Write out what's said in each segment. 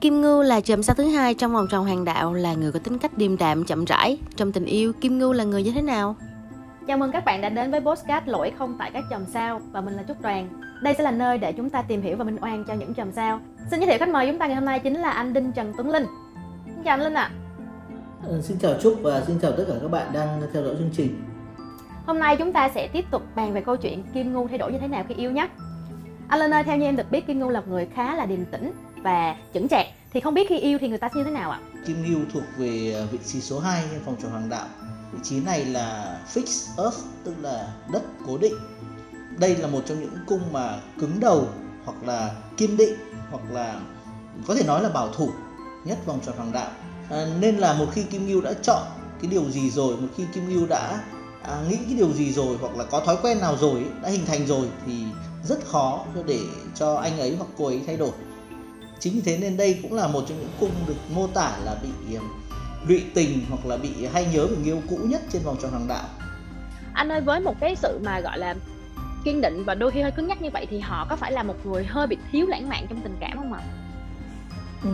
Kim Ngưu là chòm sao thứ hai trong vòng tròn hoàng đạo là người có tính cách điềm đạm chậm rãi. Trong tình yêu, Kim Ngưu là người như thế nào? Chào mừng các bạn đã đến với Postcard Lỗi không tại các chòm sao và mình là Trúc Đoàn. Đây sẽ là nơi để chúng ta tìm hiểu và minh oan cho những chòm sao. Xin giới thiệu khách mời chúng ta ngày hôm nay chính là anh Đinh Trần Tuấn Linh. Xin chào anh Linh ạ. À. xin chào Trúc và xin chào tất cả các bạn đang theo dõi chương trình. Hôm nay chúng ta sẽ tiếp tục bàn về câu chuyện Kim Ngưu thay đổi như thế nào khi yêu nhé. Anh Linh ơi, theo như em được biết Kim Ngưu là một người khá là điềm tĩnh và chững chạc thì không biết khi yêu thì người ta như thế nào ạ? Kim Ngưu thuộc về à, vị trí số 2 trên phòng tròn hoàng đạo. Vị trí này là fixed earth tức là đất cố định. Đây là một trong những cung mà cứng đầu hoặc là kiên định hoặc là có thể nói là bảo thủ nhất vòng tròn hoàng đạo. À, nên là một khi Kim Ngưu đã chọn cái điều gì rồi một khi Kim Ngưu đã à, nghĩ cái điều gì rồi hoặc là có thói quen nào rồi đã hình thành rồi thì rất khó để cho anh ấy hoặc cô ấy thay đổi chính vì thế nên đây cũng là một trong những cung được mô tả là bị lụy tình hoặc là bị hay nhớ về người yêu cũ nhất trên vòng tròn hoàng đạo. Anh ơi với một cái sự mà gọi là kiên định và đôi khi hơi cứng nhắc như vậy thì họ có phải là một người hơi bị thiếu lãng mạn trong tình cảm không ạ? Ừ,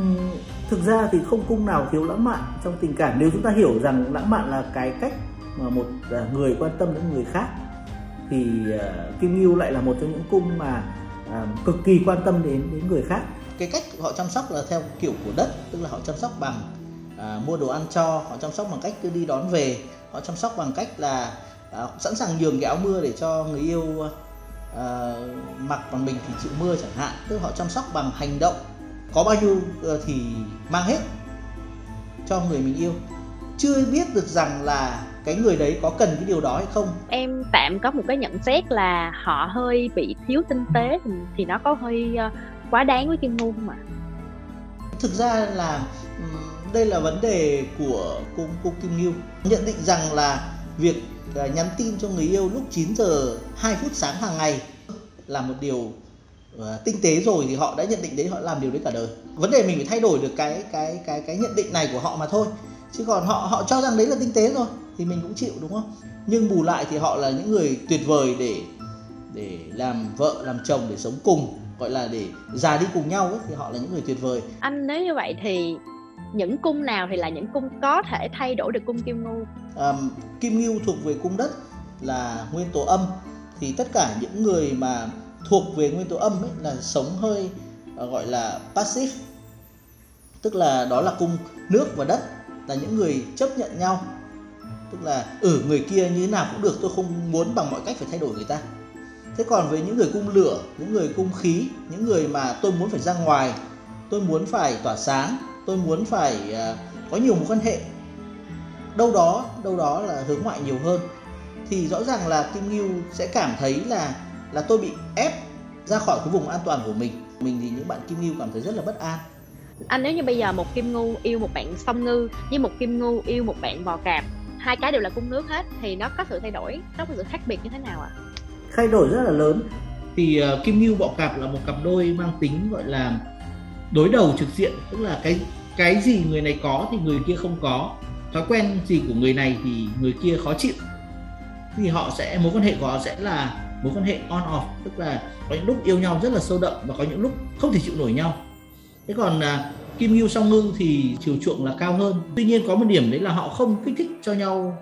thực ra thì không cung nào thiếu lãng mạn trong tình cảm. Nếu chúng ta hiểu rằng lãng mạn là cái cách mà một à, người quan tâm đến người khác thì uh, Kim Ngưu lại là một trong những cung mà uh, cực kỳ quan tâm đến đến người khác cái cách họ chăm sóc là theo kiểu của đất tức là họ chăm sóc bằng à, mua đồ ăn cho họ chăm sóc bằng cách cứ đi đón về họ chăm sóc bằng cách là à, sẵn sàng nhường cái áo mưa để cho người yêu à, mặc bằng mình thì chịu mưa chẳng hạn. Tức là họ chăm sóc bằng hành động có bao nhiêu ờ, thì mang hết cho người mình yêu. Chưa biết được rằng là cái người đấy có cần cái điều đó hay không. Em tạm có một cái nhận xét là họ hơi bị thiếu tinh tế thì, thì nó có hơi uh, quá đáng với kim ngưu không ạ? Thực ra là ừ, đây là vấn đề của cô, cô Kim Ngưu. Nhận định rằng là việc à, nhắn tin cho người yêu lúc 9 giờ 2 phút sáng hàng ngày là một điều à, tinh tế rồi thì họ đã nhận định đấy họ làm điều đấy cả đời. Vấn đề mình phải thay đổi được cái cái cái cái nhận định này của họ mà thôi. Chứ còn họ họ cho rằng đấy là tinh tế rồi thì mình cũng chịu đúng không? Nhưng bù lại thì họ là những người tuyệt vời để để làm vợ làm chồng để sống cùng gọi là để già đi cùng nhau ấy, thì họ là những người tuyệt vời. Anh nếu như vậy thì những cung nào thì là những cung có thể thay đổi được cung kim ngưu? À, kim ngưu thuộc về cung đất là nguyên tố âm. Thì tất cả những người mà thuộc về nguyên tố âm ấy là sống hơi uh, gọi là passive. Tức là đó là cung nước và đất là những người chấp nhận nhau. Tức là ở ừ, người kia như thế nào cũng được tôi không muốn bằng mọi cách phải thay đổi người ta thế còn với những người cung lửa, những người cung khí, những người mà tôi muốn phải ra ngoài, tôi muốn phải tỏa sáng, tôi muốn phải à, có nhiều mối quan hệ, đâu đó đâu đó là hướng ngoại nhiều hơn, thì rõ ràng là Kim Ngưu sẽ cảm thấy là là tôi bị ép ra khỏi cái vùng an toàn của mình mình thì những bạn Kim Ngưu cảm thấy rất là bất an anh, nếu như bây giờ một Kim Ngưu yêu một bạn song ngư, với một Kim Ngưu yêu một bạn bò cạp, hai cái đều là cung nước hết, thì nó có sự thay đổi, nó có sự khác biệt như thế nào ạ à? Thay đổi rất là lớn. Thì uh, Kim Ngưu bọ cạp là một cặp đôi mang tính gọi là đối đầu trực diện tức là cái cái gì người này có thì người kia không có. Thói quen gì của người này thì người kia khó chịu. Thì họ sẽ mối quan hệ của họ sẽ là mối quan hệ on off tức là có những lúc yêu nhau rất là sâu đậm và có những lúc không thể chịu nổi nhau. Thế còn uh, kim ngưu song ngư thì chiều chuộng là cao hơn. Tuy nhiên có một điểm đấy là họ không kích thích cho nhau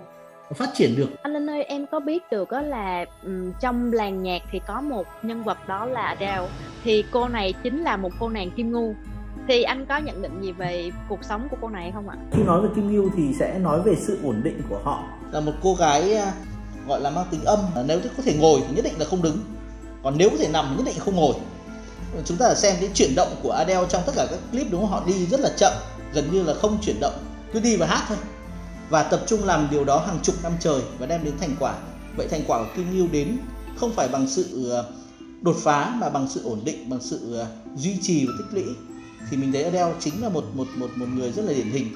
phát triển được anh Linh ơi em có biết được đó là um, trong làng nhạc thì có một nhân vật đó là Adele thì cô này chính là một cô nàng kim ngưu thì anh có nhận định gì về cuộc sống của cô này không ạ? Khi nói về Kim Ngưu thì sẽ nói về sự ổn định của họ. Là một cô gái à, gọi là mang tính âm, nếu có thể ngồi thì nhất định là không đứng, còn nếu có thể nằm nhất định không ngồi. Chúng ta xem cái chuyển động của Adele trong tất cả các clip đúng không? Họ đi rất là chậm, gần như là không chuyển động, cứ đi và hát thôi. Và tập trung làm điều đó hàng chục năm trời và đem đến thành quả. Vậy thành quả của Kim Ngưu đến không phải bằng sự ờ, đột phá mà bằng sự ổn định, bằng sự ờ, duy trì và tích lũy thì mình thấy Adele chính là một một một một người rất là điển hình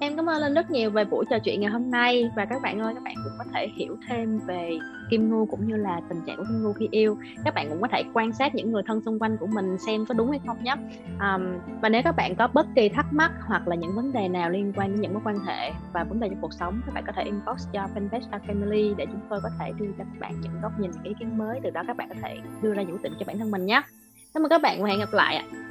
Em cảm ơn Linh rất nhiều về buổi trò chuyện ngày hôm nay và các bạn ơi các bạn cũng có thể hiểu thêm về Kim Ngưu cũng như là tình trạng của Kim Ngưu khi yêu. Các bạn cũng có thể quan sát những người thân xung quanh của mình xem có đúng hay không nhé. Um, và nếu các bạn có bất kỳ thắc mắc hoặc là những vấn đề nào liên quan đến những mối quan hệ và vấn đề trong cuộc sống các bạn có thể inbox cho fanpage Our Family để chúng tôi có thể đưa cho các bạn những góc nhìn những ý kiến mới. Từ đó các bạn có thể đưa ra những quyết định cho bản thân mình nhé. Cảm ơn các bạn và hẹn gặp lại ạ.